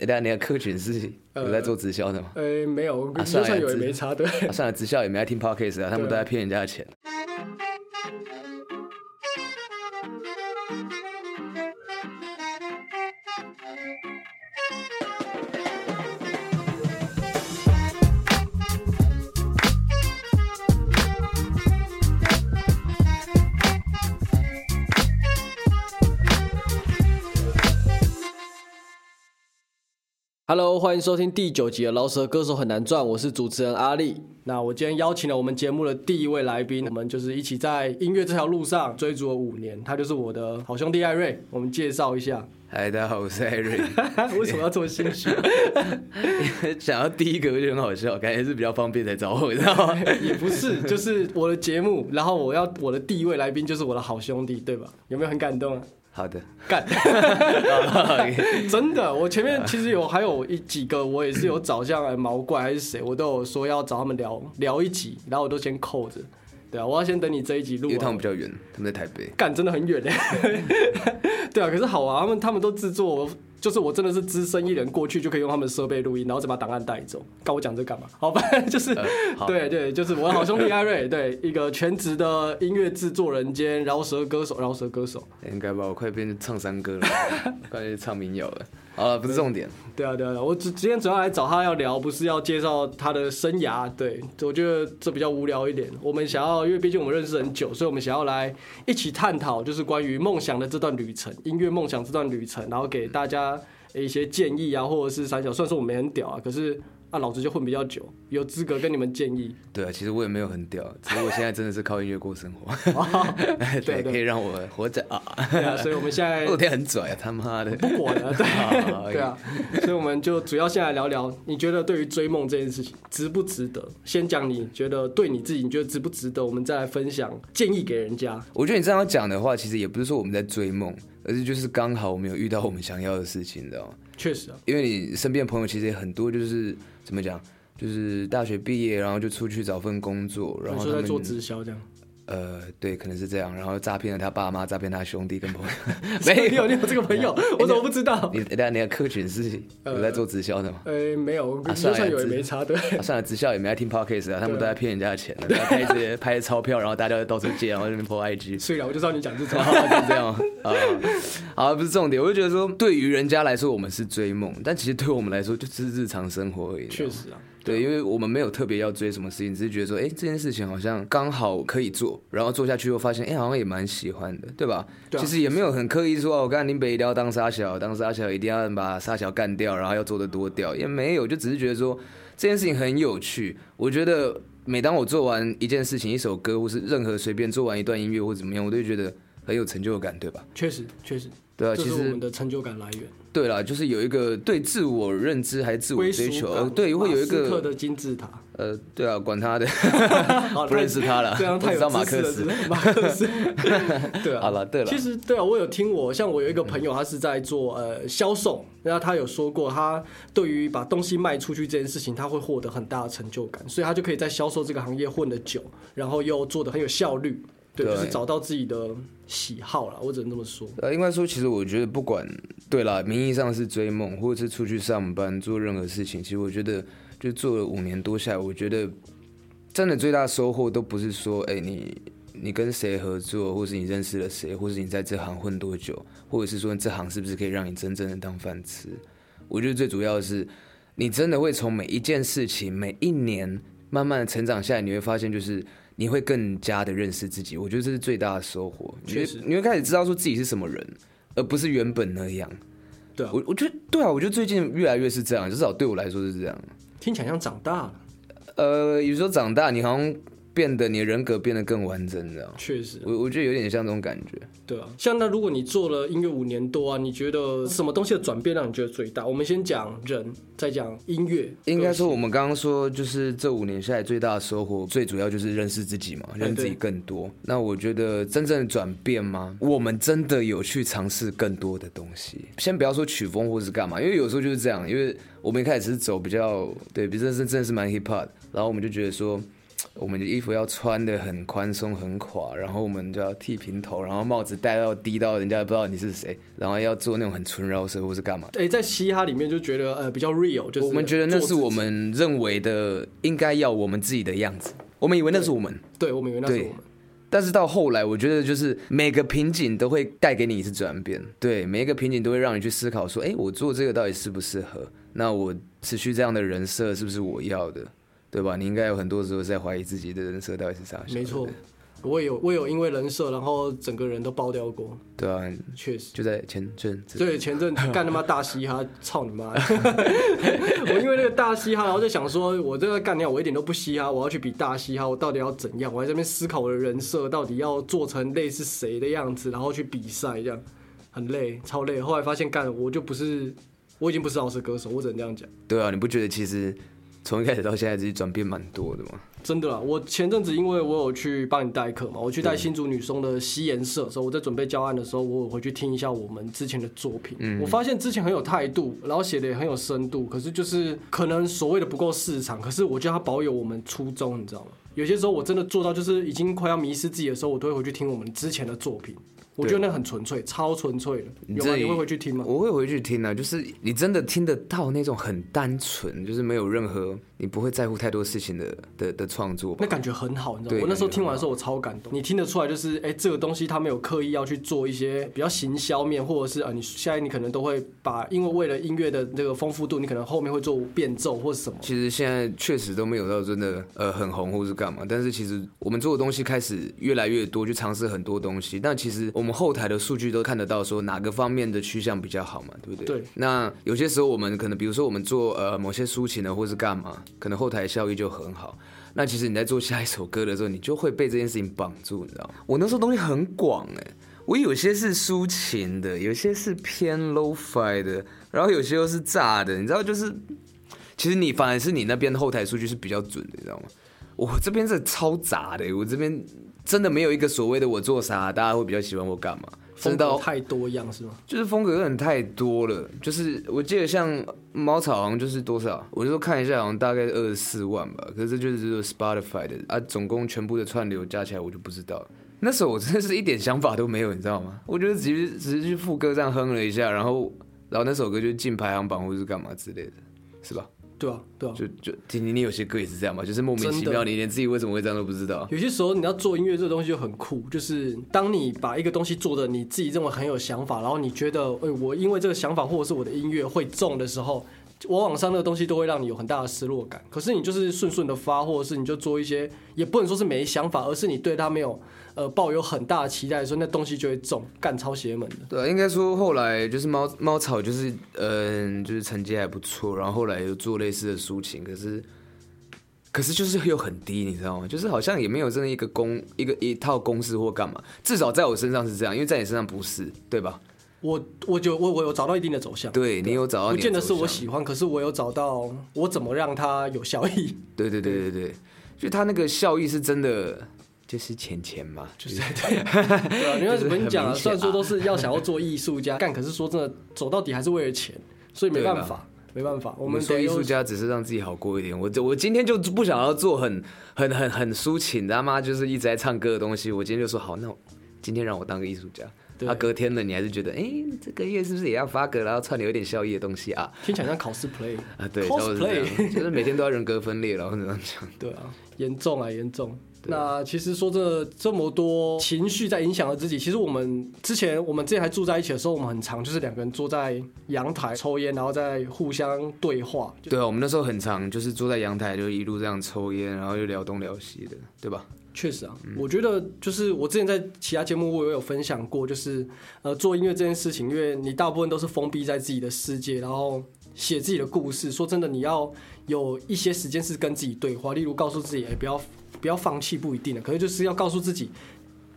哎，大家，你的客群是有在做直销的吗？呃，没有，啊就算有也直没差，对。啊算了，直销也没在听 podcast 啊，他们都在骗人家的钱。Hello，欢迎收听第九集的《老舌歌手很难赚》，我是主持人阿力。那我今天邀请了我们节目的第一位来宾，我们就是一起在音乐这条路上追逐了五年，他就是我的好兄弟艾瑞。我们介绍一下，嗨，大家好，我是艾瑞。为什么要这么心虚？想要第一个就很好笑，感觉是比较方便才找我，你知道吗？也不是，就是我的节目，然后我要我的第一位来宾就是我的好兄弟，对吧？有没有很感动啊？好的，干，真的，我前面其实有还有一几个，我也是有找像呃毛怪还是谁，我都有说要找他们聊聊一集，然后我都先扣着。对啊，我要先等你这一集录因为他们比。较远，他们在台北。干真的很远嘞，对啊，可是好啊，他们他们都制作，就是我真的是只身一人过去就可以用他们的设备录音，然后再把档案带走。跟我讲这干嘛？好，反正就是、呃对对，就是我的好兄弟 艾瑞，对一个全职的音乐制作人兼饶舌歌手，饶舌歌手。应该吧，我快变成唱山歌了，快变唱民谣了。好了，不是重点，对啊，对啊，我只今天主要来找他要聊，不是要介绍他的生涯。对，我觉得这比较无聊一点。我们想要，因为毕竟我们认识很久，所以我们想要来一起探讨，就是关于梦想的这段旅程，音乐梦想这段旅程，然后给大家一些建议啊，或者是三小。虽然说我们也很屌啊，可是啊，老子就混比较久，有资格跟你们建议。对啊，其实我也没有很屌，只是我现在真的是靠音乐过生活，对可以让我活着啊。对啊，所以我们现在我天很拽啊，他妈的！不管了，对啊，所以我们就主要先来聊聊，你觉得对于追梦这件事情值不值得？先讲你觉得对你自己，你觉得值不值得？我们再来分享建议给人家。我觉得你这样讲的话，其实也不是说我们在追梦，而是就是刚好我们有遇到我们想要的事情，你知道吗？确实啊，因为你身边的朋友其实也很多，就是怎么讲，就是大学毕业然后就出去找份工作，然后他们说在做直销这样，呃，对，可能是这样，然后诈骗了他爸妈，诈骗他兄弟跟朋友。没有，你有这个朋友，我怎么不知道？你等下你的客群是有在做直销的吗？呃，没有，就算有也直没差，对。啊，算了，直销也没在听 podcast 啊，他们都在骗人家的钱，拍这些 拍钞票，然后大家就到处借，然后那边 po IG。虽然我就知道你讲这种，是这样吗啊，好，不是重点，我就觉得说，对于人家来说我们是追梦，但其实对我们来说就是日常生活而已。确实啊，对，因为我们没有特别要追什么事情，只是觉得说，哎、这件事情好像刚好可以做，然后做下去又发现，哎、好像也蛮喜欢的，对吧？其实也没有很刻意说，哦，我刚林北一定要当沙小，当沙小一定要把沙小干掉，然后要做的多掉，也没有，就只是觉得说这件事情很有趣。我觉得每当我做完一件事情，一首歌，或是任何随便做完一段音乐或怎么样，我都觉得很有成就感，对吧？确实确实，对啊，其实们的成就感来源。对啦，就是有一个对自我认知还是自我追求，对，会有一个马的金字塔，呃，对啊，管他的。好不认识他了这样太有我知道马克思马克思，对啊。好了，对了，其实对啊，我有听我像我有一个朋友，他是在做呃销售，然后他有说过，他对于把东西卖出去这件事情，他会获得很大的成就感，所以他就可以在销售这个行业混得久，然后又做得很有效率，对，对就是找到自己的喜好啦，我只能这么说。呃，应该说，其实我觉得不管对啦，名义上是追梦，或者是出去上班做任何事情，其实我觉得就做了五年多下来，我觉得真的最大收获都不是说，哎、你你跟谁合作，或是你认识了谁，或是你在这行混多久，或者是说这行是不是可以让你真正的当饭吃。我觉得最主要的是，你真的会从每一件事情、每一年慢慢的成长下来，你会发现就是。你会更加的认识自己，我觉得这是最大的收获。你会确实你会开始知道说自己是什么人，而不是原本那样。对啊，我我觉得对啊，我觉得最近越来越是这样，至少对我来说是这样。听起来像长大了，呃，有时候长大，你好像变得你的人格变得更完整，这样。确实，我我觉得有点像这种感觉。对啊。像那如果你做了音乐五年多啊，你觉得什么东西的转变让你觉得最大？我们先讲人，再讲音乐。应该说，我们刚刚说，就是这五年下来最大的收获，最主要就是认识自己嘛，认识自己更多。那我觉得真正的转变吗？我们真的有去尝试更多的东西。先不要说曲风或是干嘛，因为有时候就是这样，因为我们一开始是走比较对，比如真是真的是蛮 hip hop，然后我们就觉得说。我们的衣服要穿的很宽松很垮，然后我们就要剃平头，然后帽子戴到低到人家不知道你是谁，然后要做那种很纯饶舌或是干嘛。哎、在嘻哈里面就觉得呃比较 real，就是我们觉得那是我们认为的应该要我们自己的样子，我们以为那是我们。对，我们以为那是我们。但是到后来，我觉得就是每个瓶颈都会带给你一次转变，对，每一个瓶颈都会让你去思考说，哎，我做这个到底适不适合？那我持续这样的人设是不是我要的，对吧？你应该有很多时候在怀疑自己的人设到底是啥。没错，我也有我也有因为人设，然后整个人都爆掉过，对啊，确实。就在前阵子，对，前阵子干他妈大嘻哈，操你妈！我因为那个大嘻哈，然后就想说，我这个干掉，我一点都不嘻哈，我要去比大嘻哈，我到底要怎样？我还在那边思考我的人设到底要做成类似谁的样子，然后去比赛，这样很累，超累。后来发现干，我就不是，我已经不是饶舌歌手，我只能这样讲。对啊，你不觉得其实从一开始到现在，自己转变蛮多的嘛？真的啦，我前阵子因为我有去帮你代课嘛，我去带新竹女生的西颜社的时候，我在准备教案的时候，我有回去听一下我们之前的作品。我发现之前很有态度，然后写的也很有深度，可是就是可能所谓的不够市场，可是我觉得它保有我们初衷，你知道吗？有些时候我真的做到就是已经快要迷失自己的时候，我都会回去听我们之前的作品。我觉得那很纯粹，超纯粹的。有吗？这里你会回去听吗？我会回去听啊，就是你真的听得到那种很单纯，就是没有任何你不会在乎太多事情的的的创作吧那。感觉很好，你知道吗？我那时候听完的时候，我超感动。你听得出来，就是哎、这个东西他没有刻意要去做一些比较行销面，或者是啊、你现在你可能都会把，因为为了音乐的这个丰富度，你可能后面会做变奏或是什么。其实现在确实都没有到真的呃很红或是干嘛，但是其实我们做的东西开始越来越多，去尝试很多东西。但其实我们后台的数据都看得到，说哪个方面的趋向比较好嘛，对不对？对。那有些时候我们可能，比如说我们做呃某些抒情的或是干嘛，可能后台效益就很好。那其实你在做下一首歌的时候，你就会被这件事情绑住，你知道吗？我那时候东西很广哎、我有些是抒情的，有些是偏 low-fi 的，然后有些又是炸的，你知道，就是其实你反而是你那边的后台数据是比较准的，你知道吗？我这边是超杂的，我这边真的没有一个所谓的我做啥，大家会比较喜欢我干嘛，风格太多样是吗？就是风格有点太多了。就是我记得像猫草好像就是多少，我就说看一下，好像大概二十四万吧。可是这就是只有 Spotify 的啊，总共全部的串流加起来我就不知道了。那时候我真的是一点想法都没有，你知道吗？我觉得只是只是去副歌这样哼了一下，然后然后那首歌就进排行榜或是干嘛之类的，是吧？对啊，对啊。就就听你你有些歌也是这样嘛，就是莫名其妙，你连自己为什么会这样都不知道。有些时候你要做音乐这个东西就很酷，就是当你把一个东西做的你自己认为很有想法，然后你觉得，哎、我因为这个想法或者是我的音乐会中的时候，往往上那个东西都会让你有很大的失落感。可是你就是顺顺的发，或者是你就做一些，也不能说是没想法，而是你对它没有呃抱有很大的期待的时候，那东西就会中，干超邪门的。对啊，应该说后来就是猫猫草，就是嗯、就是成绩还不错，然后后来又做类似的抒情，可是可是就是又很低，你知道吗？就是好像也没有真的一个公一个一套公式或干嘛，至少在我身上是这样，因为在你身上不是，对吧？我我就我我有找到一定的走向，对你有找到不见得是我喜欢，可是我有找到我怎么让它有效益。对对对对对，就它那个效益是真的，就是钱钱嘛，就是 对啊，你看怎么讲啊？很明显啊虽然说都是要想要做艺术家，干，可是说真的，走到底还是为了钱，所以没办法，没办法，我我们得有们做艺术家只是让自己好过一点。我我今天就不想要做很很很很抒情，他妈就是一直在唱歌的东西。我今天就说好，那我今天让我当个艺术家。对啊，隔天了，你还是觉得，哎、这个月是不是也要发个，然后串流有点效益的东西啊？听起来像考试 play 啊，对，cosplay，就是每天都要人格分裂，然后这样讲。对啊，严重啊，严重。那其实说真的，这么多情绪在影响了自己。其实我们之前，我们之前还住在一起的时候，我们很常就是两个人坐在阳台抽烟，然后再互相对话。就对啊，我们那时候很长，就是坐在阳台，就一路这样抽烟，然后又聊东聊西的，对吧？确实啊，我觉得就是我之前在其他节目我也有分享过，就是呃做音乐这件事情，因为你大部分都是封闭在自己的世界，然后写自己的故事。说真的，你要有一些时间是跟自己对话，例如告诉自己，哎、不要不要放弃，不一定的，可是就是要告诉自己，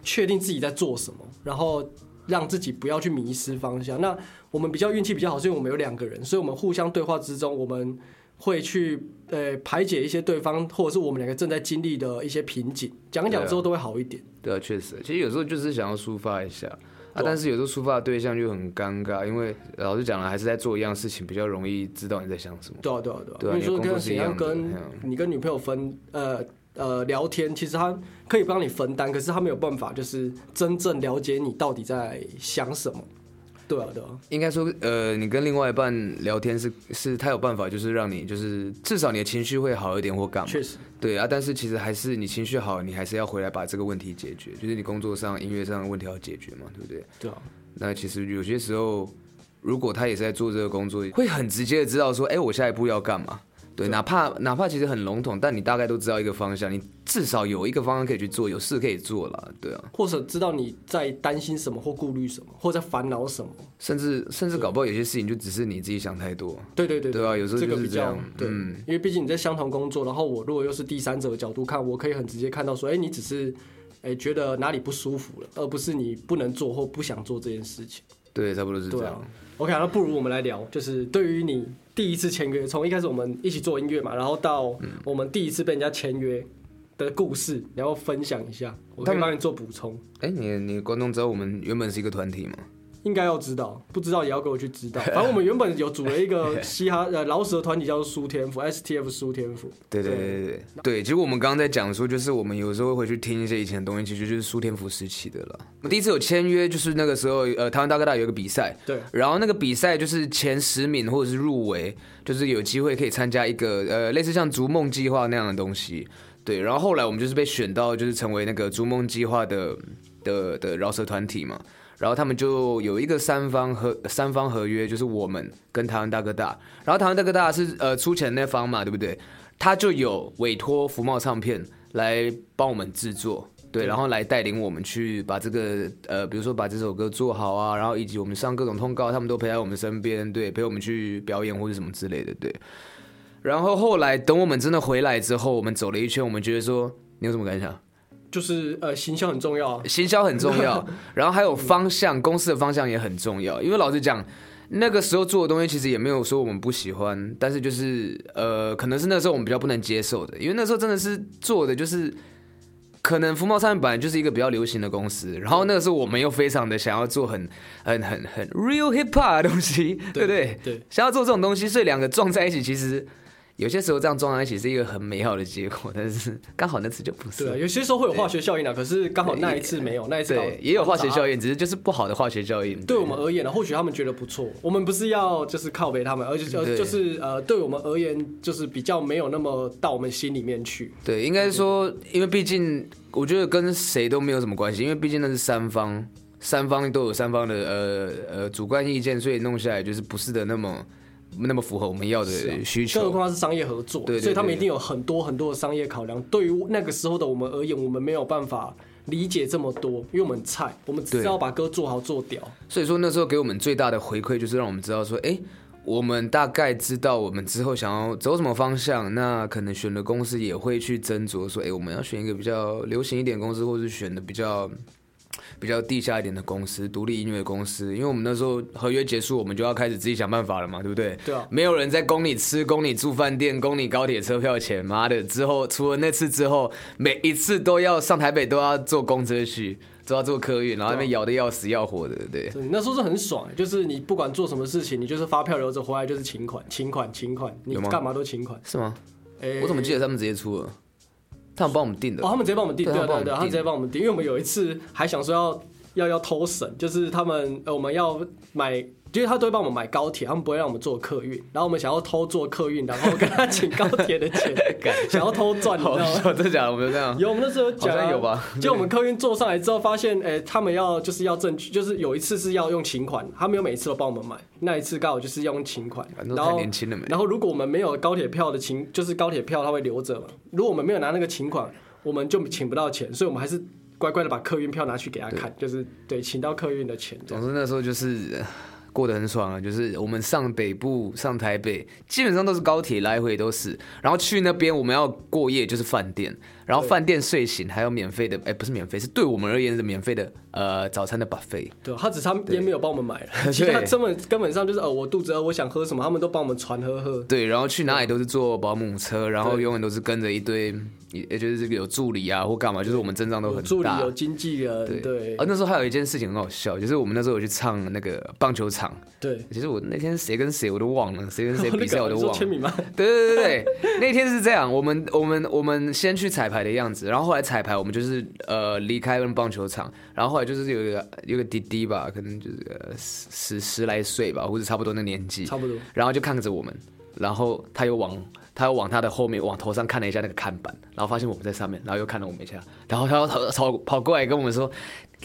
确定自己在做什么，然后让自己不要去迷失方向。那我们比较运气比较好，是因为我们有两个人，所以我们互相对话之中，我们会去呃排解一些对方或者是我们两个正在经历的一些瓶颈，讲一讲之后都会好一点。对啊，确实，其实有时候就是想要抒发一下啊，但是有时候抒发的对象就很尴尬，因为老实讲了，还是在做一样事情，比较容易知道你在想什么。对啊，对啊，对啊。对啊因为说跟怎样是一样的跟嗯你跟女朋友分呃呃聊天，其实他可以帮你分担，可是他没有办法就是真正了解你到底在想什么。对啊，对啊，应该说，呃，你跟另外一半聊天是是，他有办法，就是让你就是至少你的情绪会好一点或干嘛。确实，对啊，但是其实还是你情绪好，你还是要回来把这个问题解决，就是你工作上、音乐上的问题要解决嘛，对不对？对啊。那其实有些时候，如果他也是在做这个工作，会很直接的知道说，哎，我下一步要干嘛。对，哪怕哪怕其实很笼统，但你大概都知道一个方向，你至少有一个方向可以去做，有事可以做了，对啊。或者知道你在担心什么或顾虑什么，或在烦恼什么，甚至甚至搞不好有些事情就只是你自己想太多。对对对，对啊，有时候就是这样。对，因为毕竟你在相同工作，然后我如果又是第三者的角度看，我可以很直接看到说，哎，你只是哎觉得哪里不舒服了，而不是你不能做或不想做这件事情。对，差不多是这样。OK，那不如我们来聊，就是对于你第一次签约，从一开始我们一起做音乐嘛，然后到我们第一次被人家签约的故事，然后分享一下，我可以帮你做补充。哎，你你观众知道我们原本是一个团体吗？应该要知道，不知道也要给我去知道。反正我们原本有组了一个嘻哈呃老舍团体，叫做苏天赋 STF 苏天赋。对对对对对。结果我们刚刚在讲说，就是我们有时候会回去听一些以前的东西，其实就是苏天赋时期的了。我第一次有签约，就是那个时候呃台湾大哥大有一个比赛，对。然后那个比赛就是前十名或者是入围，就是有机会可以参加一个呃类似像逐梦计划那样的东西。对。然后后来我们就是被选到，就是成为那个逐梦计划的的的饶舌团体嘛。然后他们就有一个三方合三方合约，就是我们跟台湾大哥大，然后台湾大哥大是呃出钱那方嘛，对不对？他就有委托福茂唱片来帮我们制作，对，然后来带领我们去把这个呃，比如说把这首歌做好啊，然后以及我们上各种通告，他们都陪在我们身边，对，陪我们去表演或者什么之类的，对。然后后来等我们真的回来之后，我们走了一圈，我们觉得说，你有什么感想？就是呃，行销很重要，行销很重要，然后还有方向，公司的方向也很重要。因为老实讲，那个时候做的东西其实也没有说我们不喜欢，但是就是呃，可能是那时候我们比较不能接受的，因为那时候真的是做的就是，可能福茂上面本来就是一个比较流行的公司，然后那个时候我们又非常的想要做很很很很 real hip hop 的东西，对不对？对，想要做这种东西，所以两个撞在一起，其实。有些时候这样撞在一起是一个很美好的结果，但是刚好那次就不是。对，有些时候会有化学效应啊，可是刚好那一次没有，那一次对也有化学效应，只是就是不好的化学效应。对我们而言呢，或许他们觉得不错，我们不是要就是靠背他们，而且就就是呃，对我们而言就是比较没有那么到我们心里面去。对，应该说，因为毕竟我觉得跟谁都没有什么关系，因为毕竟那是三方，三方都有三方的呃呃主观意见，所以弄下来就是不是的那么。那么符合我们要的需求，更何况是商业合作，所以他们一定有很多很多的商业考量。对于那个时候的我们而言，我们没有办法理解这么多，因为我们菜，我们只要把歌做好做屌。所以说那时候给我们最大的回馈就是让我们知道说，哎，我们大概知道我们之后想要走什么方向，那可能选的公司也会去斟酌说，哎，我们要选一个比较流行一点公司，或是选的比较。比较地下一点的公司，独立音乐公司，因为我们那时候合约结束，我们就要开始自己想办法了嘛，对不对？对啊。没有人在供你吃，供你住饭店，供你高铁车票钱，妈的！之后除了那次之后，每一次都要上台北，都要坐公车去，都要坐客运，然后那边咬的要死要活的，对。那时候是很爽，就是你不管做什么事情，你就是发票留着回来就是请款，请款，请款，你干嘛都请款，是吗？我怎么记得他们直接出了？他们帮我们订的。哦，他们直接帮我们订，对对对，他们直接帮我们订，因为我们有一次还想说要要要偷省，就是他们呃我们要买。因为他都会帮我们买高铁，他们不会让我们坐客运。然后我们想要偷坐客运，然后跟他请高铁的钱，想要偷赚，你知道吗？真的假的？我们有这样？有，我们那时候讲有吧？就我们客运坐上来之后，发现，哎，他们要就是要证据，就是有一次是要用请款，他没有每一次都帮我们买，那一次刚好就是要用请款。然后年轻了没？然后如果我们没有高铁票的请，就是高铁票他会留着嘛。如果我们没有拿那个请款，我们就请不到钱，所以我们还是乖乖的把客运票拿去给他看，就是对，请到客运的钱。总之那时候就是。过得很爽啊，就是我们上北部上台北，基本上都是高铁来回都是，然后去那边我们要过夜就是饭店，然后饭店睡醒还有免费的，哎不是免费，是对我们而言是免费的，呃早餐的 buffet。对，他只差烟没有帮我们买了，其他根本根本上就是呃我肚子饿我想喝什么，他们都帮我们传喝喝。对，然后去哪里都是坐保姆车，然后永远都是跟着一堆。也就是这个有助理啊，或干嘛，就是我们阵仗都很大。助理有经纪人，对。啊那时候还有一件事情很好笑，就是我们那时候有去唱那个棒球场，对，其实我那天谁跟谁我都忘了，谁跟谁 比赛我都忘了。签名吗？对对对对，那天是这样，我们我们我们先去彩排的样子，然后后来彩排我们就是呃离开棒球场，然后后来就是有一个有个弟弟吧，可能就是呃十十十来岁吧，或者差不多那年纪，差不多。然后就看着我们，然后他又往他又往他的后面往头上看了一下那个看板，然后发现我们在上面，然后又看了我们一下，然后他又跑跑跑过来跟我们说，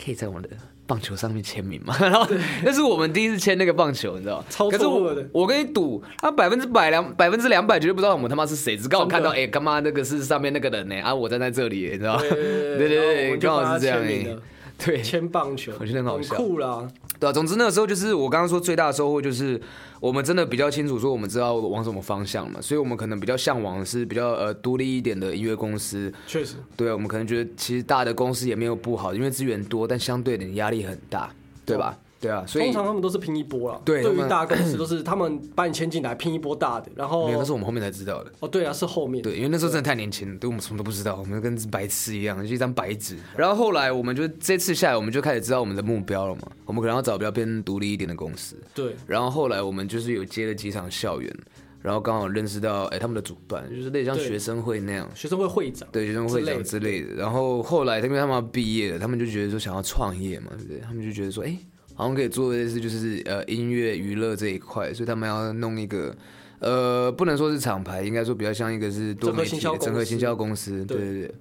可以在我们的棒球上面签名嘛？然后那是我们第一次签那个棒球，你知道吗？超可是我我跟你赌，他百分之百两百分之两百绝对不知道我们他妈是谁，只刚好看到哎干嘛那个是上面那个人呢？啊我站在这里，你知道吗？对 对对刚好是这样对。签棒球，我觉得很好笑酷啦。对啊，总之那个时候就是我刚刚说最大的收获就是我们真的比较清楚说我们知道往什么方向嘛，所以我们可能比较向往的是比较呃独立一点的音乐公司。确实，对啊，我们可能觉得其实大的公司也没有不好，因为资源多，但相对的压力很大，对吧？对啊，所以通常他们都是拼一波了。对对于大公司都是 他们把你签进来拼一波大的，然后没有，那是我们后面才知道的。哦对啊是后面对，因为那时候真的太年轻了，对我们什么都不知道，我们跟白痴一样，就一张白纸。然后后来我们就这次下来，我们就开始知道我们的目标了嘛，我们可能要找比较偏独立一点的公司。对然后后来我们就是有接了几场校园，然后刚好认识到哎他们的主办，就是类似像对学生会那样。学生会会长对学生会长之类的，然后后来因为他们要毕业了，他们就觉得说想要创业嘛，对不对？他们就觉得说，哎，好像可以做类似就是呃音乐娱乐这一块，所以他们要弄一个呃不能说是厂牌，应该说比较像一个是多媒体的整合行销公司对对对。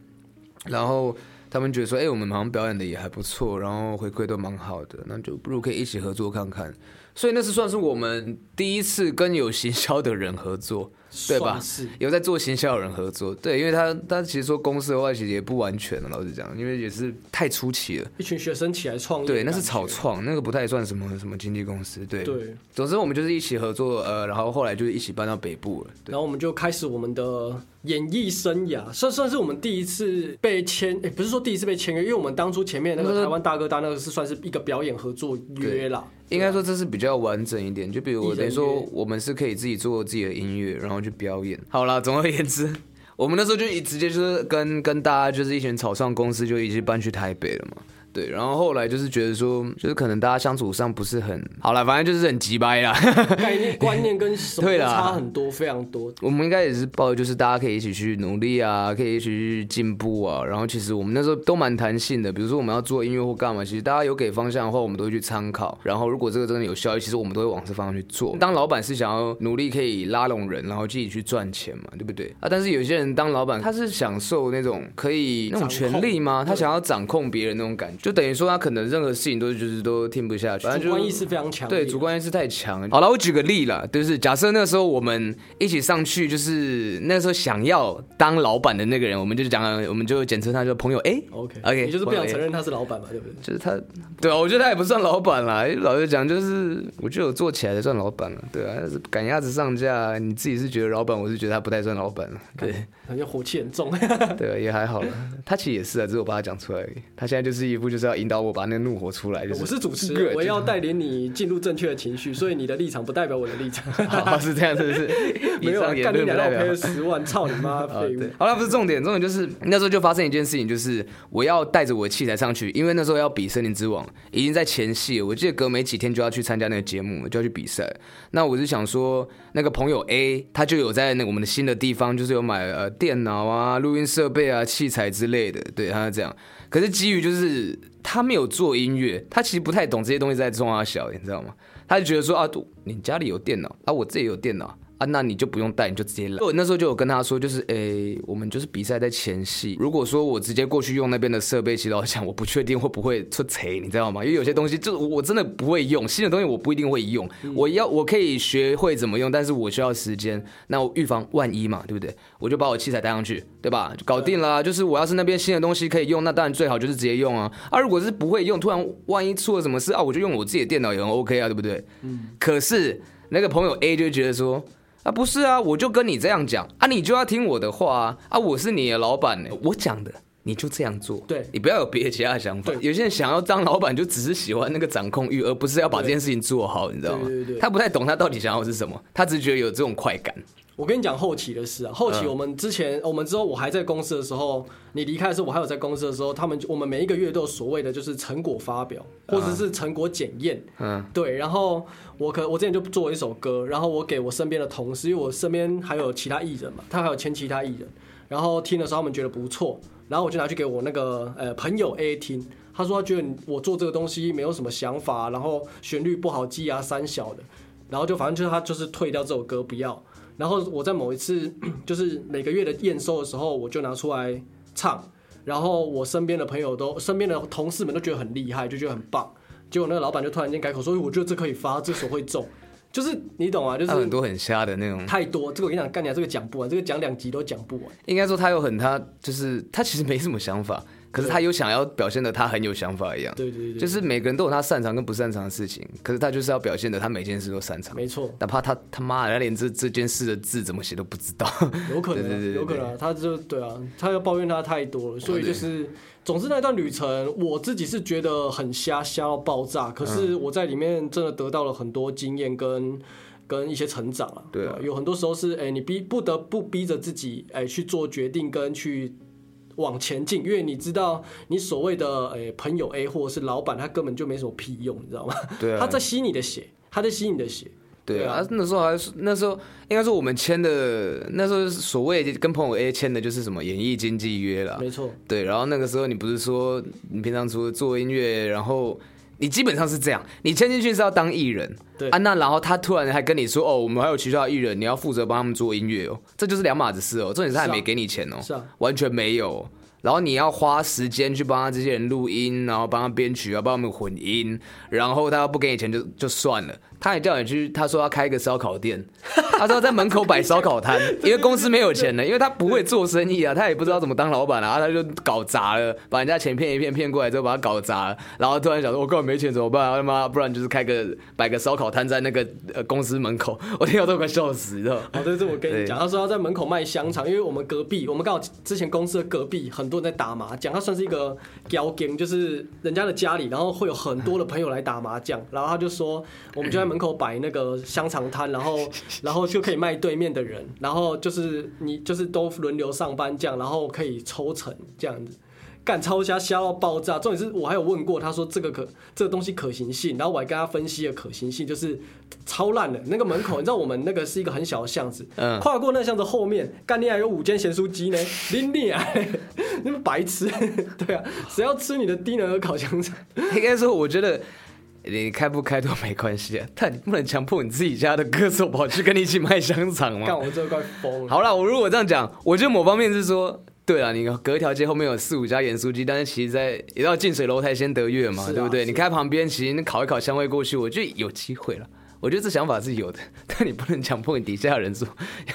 然后他们觉得说，哎，我们好像表演的也还不错，然后回馈都蛮好的，那就不如可以一起合作看看。所以那是算是我们第一次跟有行销的人合作，对吧是有在做行销的人合作，对，因为他他其实说公司的话，其实也不完全了，老实讲，因为也是太初期了。一群学生起来创业，对，那是草。创，那个不太算什么什么经纪公司。对，对，总之我们就是一起合作，呃，然后后来就是一起搬到北部了。对然，后我们就开始我们的演艺生涯，算算是我们第一次被签，诶，不是说第一次被签约，因为我们当初前面那那个个台湾大哥大那个是算是一个表演合作约啦。应该说这是比较完整一点。就比如等于说我们是可以自己做自己的音乐，然后去表演。好啦，总而言之，我们那时候就一直接就是跟跟大家就是一群草创公司就一起搬去台北了嘛。对，然后后来就是觉得说，就是可能大家相处上不是很好了，反正就是很急掰啦。概念观念跟什么都对啦差很多，非常多。我们应该也是抱就是大家可以一起去努力啊，可以一起去进步啊。然后其实我们那时候都蛮弹性的，比如说我们要做音乐或干嘛，其实大家有给方向的话，我们都会去参考。然后如果这个真的有效益，其实我们都会往这方向去做。当老板是想要努力可以拉拢人，然后自己去赚钱嘛，对不对啊？但是有些人当老板，他是享受那种可以那种权利吗？他想要掌控别人那种感觉，就等于说他可能任何事情都就是都听不下去，反正主观意识非常强，对，主观意识太强。好了，我举个例了，就是假设那时候我们一起上去，就是那时候想要当老板的那个人，我们就讲，我们就简称他叫朋友 A。OK OK，你就是不想承认他是老板嘛，对不对？就是他，对啊，我觉得他也不算老板啦。老实讲，就是我觉得我做起来才算老板了，对啊，但是赶鸭子上架，你自己是觉得老板，我是觉得他不太算老板了，对 感觉火气很重。对啊，也还好了。他其实也是啊，只是我把他讲出来而已。他现在就是一副就是要引导我把那个怒火出来，就是我是主持人，我要带领你进入正确的情绪，所以你的立场不代表我的立场。好是这样，是不是？没有干你两道赔了十万，操你妈啊，废物对！，好了，不是重点，重点就是那时候就发生一件事情，就是我要带着我的器材上去，因为那时候要比《森林之王》，已经在前戏。我记得隔没几天就要去参加那个节目，就要去比赛。那我是想说，那个朋友 A 他就有在那我们的新的地方，就是有买呃电脑啊、录音设备啊、器材之类的，对，他是这样。可是基于就是他没有做音乐，他其实不太懂这些东西在中啊小，你知道吗？他就觉得说啊，你家里有电脑啊，我这里有电脑。啊，那你就不用带，你就直接来。我那时候就有跟他说，就是诶、我们就是比赛在前戏。如果说我直接过去用那边的设备，其实老实讲，我不确定会不会出贼，你知道吗？因为有些东西就是我真的不会用，新的东西我不一定会用。我要我可以学会怎么用，但是我需要时间。那我预防万一嘛，对不对？我就把我器材带上去，对吧？就搞定了啊。就是我要是那边新的东西可以用，那当然最好就是直接用啊。啊，如果是不会用，突然万一出了什么事啊，我就用我自己的电脑也很 OK 啊，对不对？嗯。可是那个朋友 A 就觉得说。啊，不是啊，我就跟你这样讲啊，你就要听我的话啊！啊，我是你的老板呢，我讲的你就这样做，对你不要有别的其他的想法对。有些人想要当老板，就只是喜欢那个掌控欲，而不是要把这件事情做好，你知道吗对对对？他不太懂他到底想要的是什么，他只是觉得有这种快感。我跟你讲后期的事啊，后期我们之前、我们之后我还在公司的时候，你离开的时候，我还有在公司的时候，他们我们每一个月都有所谓的就是成果发表，或者是成果检验。嗯，对，然后我可我之前就做了一首歌，然后我给我身边的同事，因为我身边还有其他艺人嘛，他还有签其他艺人，然后听的时候他们觉得不错，然后我就拿去给我那个呃朋友 A 听，他说他觉得我做这个东西没有什么想法，然后旋律不好记啊，三小的，然后就反正就是他就是退掉这首歌不要，然后我在某一次 就是每个月的验收的时候，我就拿出来唱，然后我身边的朋友都身边的同事们都觉得很厉害，就觉得很棒。结果那个老板就突然间改口说：“我觉得这可以发，这首会中。”就是你懂啊，就是很多很瞎的那种，太多。这个我跟你讲，干你啊，这个讲不完，这个讲两集都讲不完。应该说他有很他就是他其实没什么想法，可是他又想要表现的他很有想法一样。对对对，就是每个人都有他擅长跟不擅长的事情，可是他就是要表现的他每件事都擅长，没错，哪怕他他妈的他连这这件事的字怎么写都不知道。有可能啊，对对对对有可能啊，他就对啊，他要抱怨他太多了，所以就是，总之那段旅程，我自己是觉得很瞎，瞎到爆炸。可是嗯我在里面真的得到了很多经验跟跟一些成长啊。对啊有很多时候是，哎、你逼不得不逼着自己，哎、去做决定跟去。往前进，因为你知道，你所谓的诶、朋友 A 或者是老板，他根本就没什么屁用，你知道吗？对啊，他在吸你的血，他在吸你的血。对啊对啊，那时候还是那时候应该说我们签的那时候所谓跟朋友 A 签的就是什么演艺经纪约了。没错，对，然后那个时候你不是说你平常除了做音乐，然后你基本上是这样，你签进去是要当艺人，对。啊，那然后他突然还跟你说哦，我们还有其他的艺人，你要负责帮他们做音乐哦，这就是两码子事哦，重点是他还没给你钱哦，是啊，完全没有。然后你要花时间去帮他这些人录音，然后帮他编曲啊，帮他们混音，然后他要不给你钱就就算了，他还叫你去，他说要开一个烧烤店，他说在门口摆烧烤摊，因为公司没有钱了，因为他不会做生意啊，他也不知道怎么当老板啊，他就搞砸了，把人家钱骗一骗，骗过来之后把他搞砸了，然后突然想说，我根本没钱怎么办啊？他妈，不然就是开个摆个烧烤摊在那个呃公司门口，我听到都快笑死，你知道吗？好，这是我跟你讲，他说要在门口卖香肠，因为我们隔壁，我们刚好之前公司的隔壁很多人在打麻将，他算是一个雕 game，就是人家的家里，然后会有很多的朋友来打麻将，然后他就说，我们就在门口摆那个香肠摊，然后 然后就可以卖对面的人，然后就是你就是都轮流上班这样，然后可以抽成这样子。干超瞎瞎到爆炸，重点是我还有问过他说这个可这个东西可行性，然后我还跟他分析了可行性，就是超烂的那个门口，你知道我们那个是一个很小的巷子，嗯跨过那个巷子后面，干你还有五间咸酥鸡呢，拎你啊，你们白痴，对啊，谁要吃你的低能儿烤香肠？应该说，我觉得你开不开都没关系啊，但你不能强迫你自己家的歌手跑去跟你一起卖香肠干吗？我这快疯了。好了，我如果这样讲，我觉得某方面是说，对啊，你隔一条街后面有四五家盐酥鸡，但是其实在也要近水楼台先得月嘛，啊对不对？是你开旁边，其实你烤一烤香味过去，我觉得有机会了。我觉得这想法是有的，但你不能强迫你底下的人说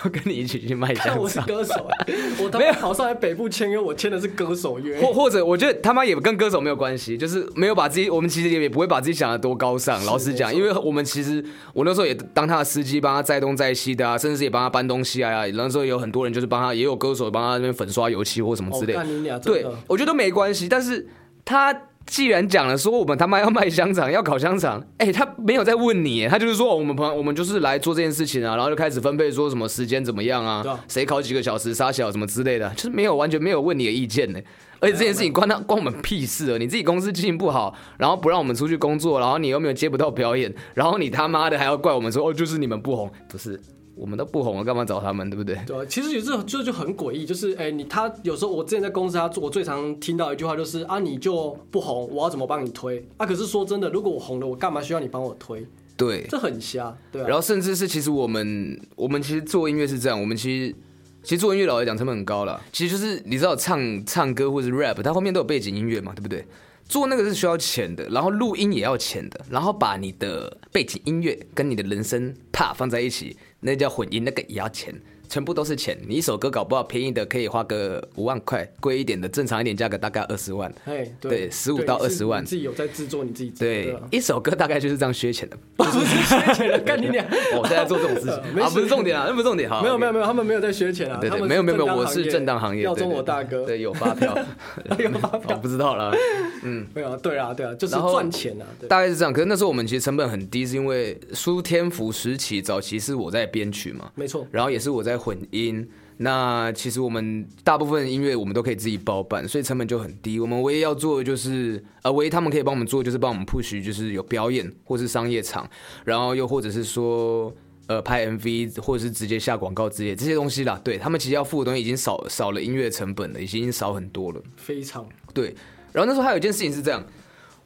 要跟你一起去卖看香肠。我是歌手、欸，我他没有妈跑上来北部签约，我签的是歌手约。或或者，我觉得他妈也跟歌手没有关系，就是没有把自己，我们其实也不会把自己想的多高尚。老实讲，因为我们其实我那时候也当他的司机，帮他载东载西的啊，甚至是也帮他搬东西啊。那时候也有很多人就是帮他，也有歌手帮他那边粉刷油漆或什么之类的。对，我觉得都没关系。但是他既然讲了说我们他妈要卖香肠，要烤香肠，哎、他没有在问你，他就是说、哦我们朋我们就是来做这件事情啊，然后就开始分配说什么时间怎么样啊谁烤几个小时，杀小什么之类的，就是没有完全没有问你的意见呢。而且这件事情关他关我们屁事啊！你自己公司经营不好，然后不让我们出去工作，然后你又没有接不到表演，然后你他妈的还要怪我们说哦，就是你们不红，不是我们都不红了，干嘛找他们，对不对？对啊，其实有这这就就很诡异，就是哎、你他有时候我之前在公司他做，我最常听到一句话就是啊，你就不红，我要怎么帮你推啊？可是说真的，如果我红了，我干嘛需要你帮我推？对，这很瞎，对啊。然后甚至是其实我们我们其实做音乐是这样，我们其实其实做音乐老实讲成本很高了，其实就是你知道唱唱歌或者是 rap，它后面都有背景音乐嘛，对不对？做那个是需要钱的，然后录音也要钱的，然后把你的背景音乐跟你的人声啪放在一起，那叫婚姻，那个也要钱。全部都是钱，你一首歌搞不好便宜的可以花个五万块，贵一点的正常一点价格大概二十万。哎，对十五到二十万。你自己有在制作你自己对啊，一首歌大概就是这样削钱的。不是削钱的，干你俩！我现在做这种事情。啊，不是重点啊，那不是重点。哈，没有没有没有，他们没有在削钱啊，对对，没有没有没有，我是正当行业正当行业，耀中对对我大哥，对，有发票，有发我票，不知道了，嗯。没有啊，对啊对啊，就是赚钱啊，对，大概是这样。可是那时候我们其实成本很低，是因为苏天福时期早期是我在编曲嘛，没错，然后也是我在在混音。那其实我们大部分音乐我们都可以自己包办，所以成本就很低。我们唯一要做的就是，呃，唯一他们可以帮我们做就是帮我们 push，就是有表演或是商业场，然后又或者是说，呃，拍 MV 或者是直接下广告之类这些东西啦。对他们其实要付的东西已经少少了音乐成本了，已经少很多了。非常对，然后那时候还有一件事情是这样，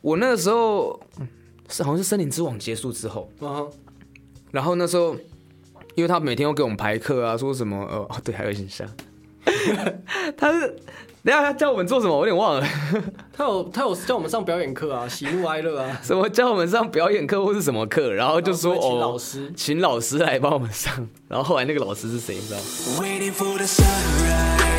我那个时候嗯是好像是《森林之王》结束之后，然后那时候，因为他每天要给我们排课啊，说什么呃，哦 对，还有影像，他是等下他叫我们做什么，我有点忘了，他有他有叫我们上表演课啊，喜怒哀乐啊，什么叫我们上表演课或是什么课，然后就说哦，老师。请老师来帮我们上，然后后来那个老师是谁，你知道吗？